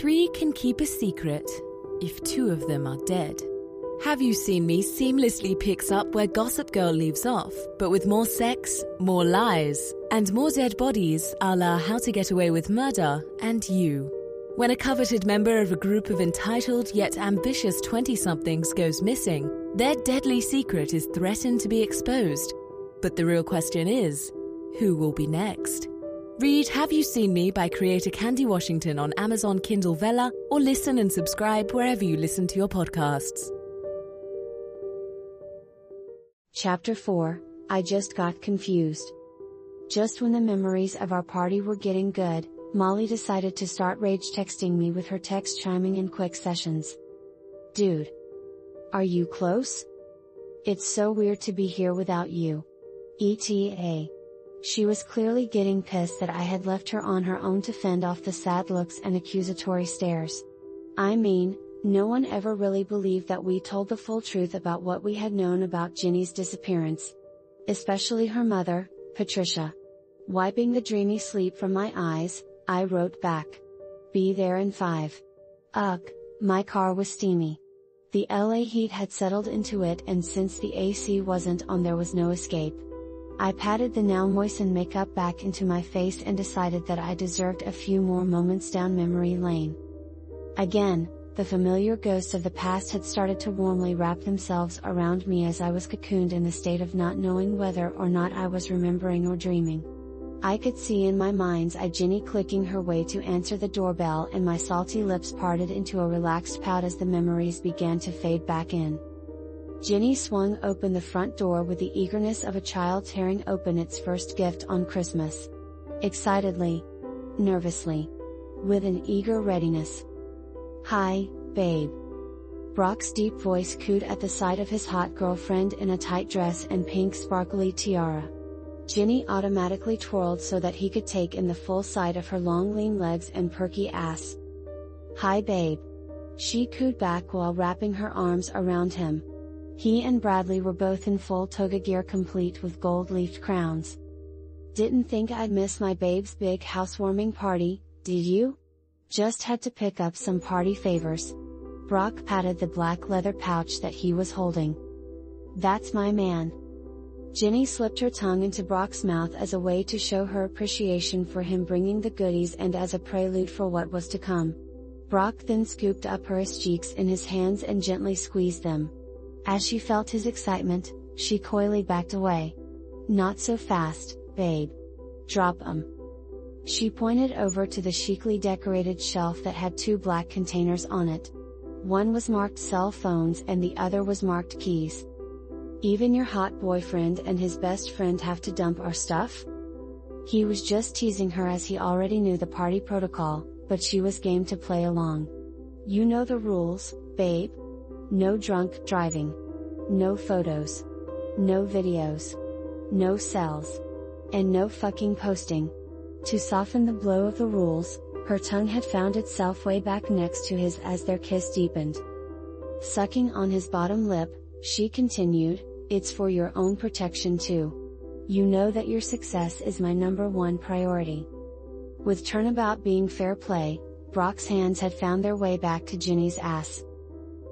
Three can keep a secret if two of them are dead. Have You Seen Me seamlessly picks up where Gossip Girl leaves off, but with more sex, more lies, and more dead bodies a la How to Get Away with Murder and You. When a coveted member of a group of entitled yet ambitious 20 somethings goes missing, their deadly secret is threatened to be exposed. But the real question is who will be next? Read Have You Seen Me by creator Candy Washington on Amazon Kindle Vella or listen and subscribe wherever you listen to your podcasts. Chapter 4 I just got confused. Just when the memories of our party were getting good, Molly decided to start rage texting me with her text chiming in quick sessions. Dude. Are you close? It's so weird to be here without you. ETA. She was clearly getting pissed that I had left her on her own to fend off the sad looks and accusatory stares. I mean, no one ever really believed that we told the full truth about what we had known about Ginny's disappearance. Especially her mother, Patricia. Wiping the dreamy sleep from my eyes, I wrote back. Be there in five. Ugh, my car was steamy. The LA heat had settled into it and since the AC wasn't on there was no escape. I patted the now moistened makeup back into my face and decided that I deserved a few more moments down memory lane. Again, the familiar ghosts of the past had started to warmly wrap themselves around me as I was cocooned in the state of not knowing whether or not I was remembering or dreaming. I could see in my mind's eye Ginny clicking her way to answer the doorbell and my salty lips parted into a relaxed pout as the memories began to fade back in. Ginny swung open the front door with the eagerness of a child tearing open its first gift on Christmas. Excitedly. Nervously. With an eager readiness. Hi, babe. Brock's deep voice cooed at the sight of his hot girlfriend in a tight dress and pink sparkly tiara. Ginny automatically twirled so that he could take in the full sight of her long lean legs and perky ass. Hi babe. She cooed back while wrapping her arms around him. He and Bradley were both in full toga gear complete with gold leafed crowns. Didn't think I'd miss my babe's big housewarming party, did you? Just had to pick up some party favors. Brock patted the black leather pouch that he was holding. That's my man. Ginny slipped her tongue into Brock's mouth as a way to show her appreciation for him bringing the goodies and as a prelude for what was to come. Brock then scooped up her cheeks in his hands and gently squeezed them. As she felt his excitement, she coyly backed away. Not so fast, babe. Drop 'em. She pointed over to the chicly decorated shelf that had two black containers on it. One was marked cell phones and the other was marked keys. Even your hot boyfriend and his best friend have to dump our stuff? He was just teasing her as he already knew the party protocol, but she was game to play along. You know the rules, babe? No drunk driving. No photos. No videos. No cells. And no fucking posting. To soften the blow of the rules, her tongue had found itself way back next to his as their kiss deepened. Sucking on his bottom lip, she continued, It's for your own protection too. You know that your success is my number one priority. With turnabout being fair play, Brock's hands had found their way back to Ginny's ass.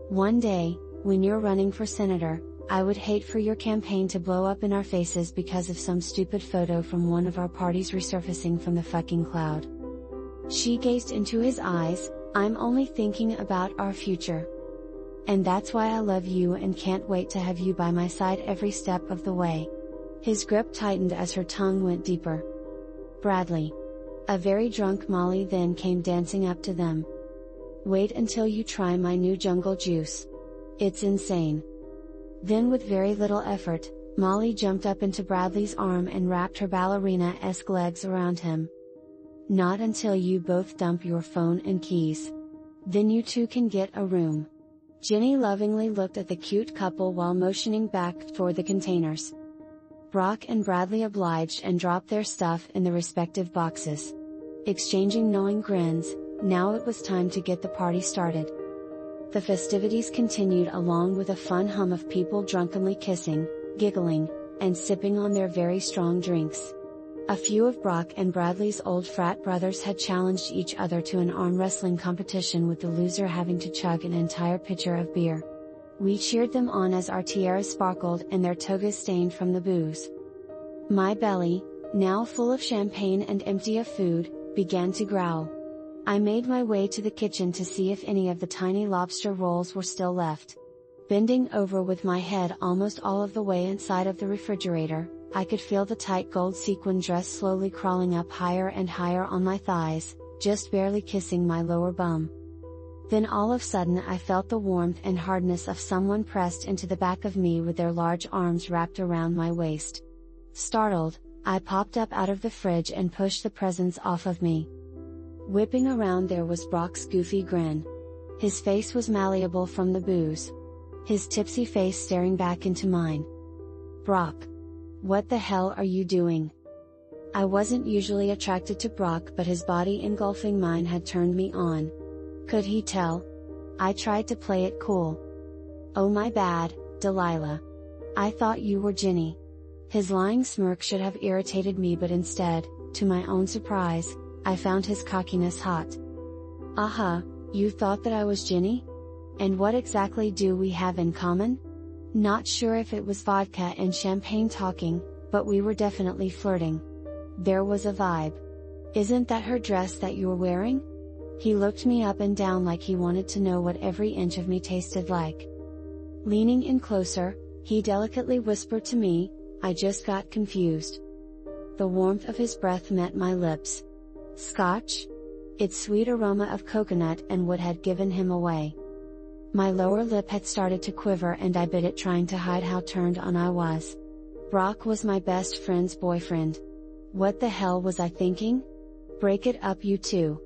One day, when you're running for senator, I would hate for your campaign to blow up in our faces because of some stupid photo from one of our parties resurfacing from the fucking cloud. She gazed into his eyes, I'm only thinking about our future. And that's why I love you and can't wait to have you by my side every step of the way. His grip tightened as her tongue went deeper. Bradley. A very drunk Molly then came dancing up to them. Wait until you try my new jungle juice. It's insane. Then with very little effort, Molly jumped up into Bradley's arm and wrapped her ballerina-esque legs around him. Not until you both dump your phone and keys. Then you two can get a room. Ginny lovingly looked at the cute couple while motioning back for the containers. Brock and Bradley obliged and dropped their stuff in the respective boxes. Exchanging knowing grins, now it was time to get the party started. The festivities continued along with a fun hum of people drunkenly kissing, giggling, and sipping on their very strong drinks. A few of Brock and Bradley's old frat brothers had challenged each other to an arm wrestling competition with the loser having to chug an entire pitcher of beer. We cheered them on as our tiaras sparkled and their togas stained from the booze. My belly, now full of champagne and empty of food, began to growl. I made my way to the kitchen to see if any of the tiny lobster rolls were still left. Bending over with my head almost all of the way inside of the refrigerator, I could feel the tight gold sequin dress slowly crawling up higher and higher on my thighs, just barely kissing my lower bum. Then all of a sudden I felt the warmth and hardness of someone pressed into the back of me with their large arms wrapped around my waist. Startled, I popped up out of the fridge and pushed the presents off of me. Whipping around there was Brock's goofy grin. His face was malleable from the booze. His tipsy face staring back into mine. Brock. What the hell are you doing? I wasn't usually attracted to Brock but his body engulfing mine had turned me on. Could he tell? I tried to play it cool. Oh my bad, Delilah. I thought you were Ginny. His lying smirk should have irritated me but instead, to my own surprise, I found his cockiness hot. Aha, you thought that I was Ginny? And what exactly do we have in common? Not sure if it was vodka and champagne talking, but we were definitely flirting. There was a vibe. Isn't that her dress that you're wearing? He looked me up and down like he wanted to know what every inch of me tasted like. Leaning in closer, he delicately whispered to me, I just got confused. The warmth of his breath met my lips. Scotch? Its sweet aroma of coconut and wood had given him away. My lower lip had started to quiver and I bit it trying to hide how turned on I was. Brock was my best friend's boyfriend. What the hell was I thinking? Break it up you two.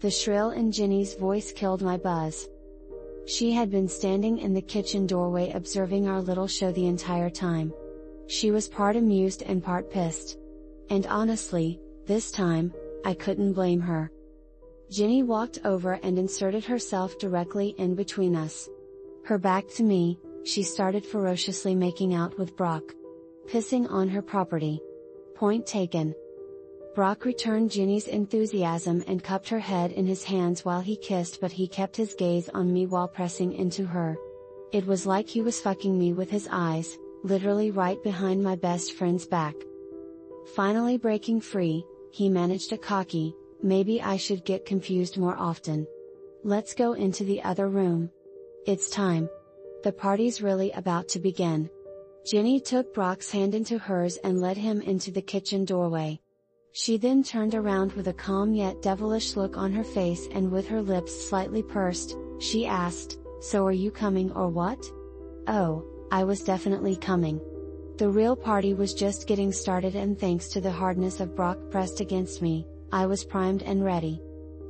The shrill in Ginny's voice killed my buzz. She had been standing in the kitchen doorway observing our little show the entire time. She was part amused and part pissed. And honestly, this time, I couldn't blame her. Ginny walked over and inserted herself directly in between us. Her back to me, she started ferociously making out with Brock. Pissing on her property. Point taken. Brock returned Ginny's enthusiasm and cupped her head in his hands while he kissed but he kept his gaze on me while pressing into her. It was like he was fucking me with his eyes, literally right behind my best friend's back. Finally breaking free, he managed a cocky, maybe I should get confused more often. Let's go into the other room. It's time. The party's really about to begin. Ginny took Brock's hand into hers and led him into the kitchen doorway. She then turned around with a calm yet devilish look on her face and with her lips slightly pursed, she asked, So are you coming or what? Oh, I was definitely coming. The real party was just getting started and thanks to the hardness of Brock pressed against me, I was primed and ready.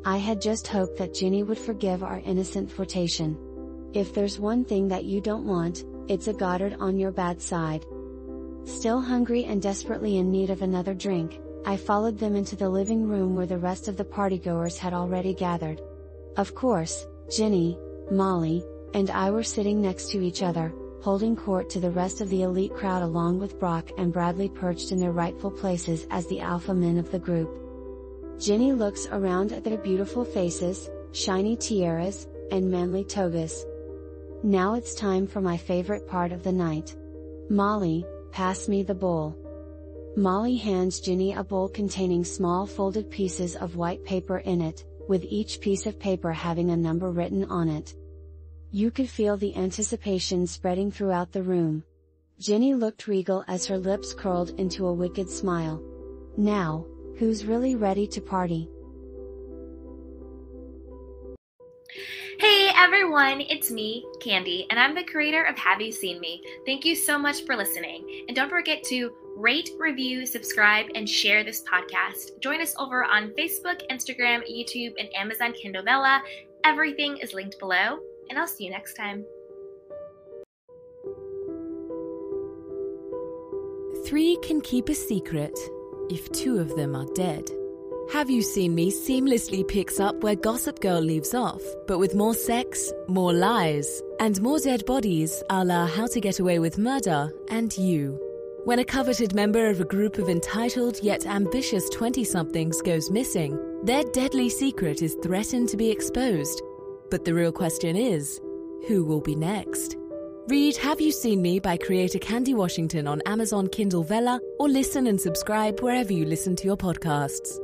I had just hoped that Ginny would forgive our innocent flirtation. If there's one thing that you don't want, it's a Goddard on your bad side. Still hungry and desperately in need of another drink, I followed them into the living room where the rest of the partygoers had already gathered. Of course, Ginny, Molly, and I were sitting next to each other, holding court to the rest of the elite crowd along with Brock and Bradley perched in their rightful places as the alpha men of the group. Ginny looks around at their beautiful faces, shiny tiaras, and manly togas. Now it's time for my favorite part of the night. Molly, pass me the bowl. Molly hands Ginny a bowl containing small folded pieces of white paper in it, with each piece of paper having a number written on it. You could feel the anticipation spreading throughout the room. Ginny looked regal as her lips curled into a wicked smile. Now, Who's really ready to party? Hey everyone, it's me, Candy, and I'm the creator of Have You Seen Me? Thank you so much for listening. And don't forget to rate, review, subscribe, and share this podcast. Join us over on Facebook, Instagram, YouTube, and Amazon Kindle Everything is linked below, and I'll see you next time. Three can keep a secret if two of them are dead. Have You Seen Me seamlessly picks up where Gossip Girl leaves off, but with more sex, more lies, and more dead bodies a la How to Get Away with Murder and You. When a coveted member of a group of entitled yet ambitious 20 somethings goes missing, their deadly secret is threatened to be exposed. But the real question is who will be next? Read Have You Seen Me by creator Candy Washington on Amazon Kindle Vella or listen and subscribe wherever you listen to your podcasts.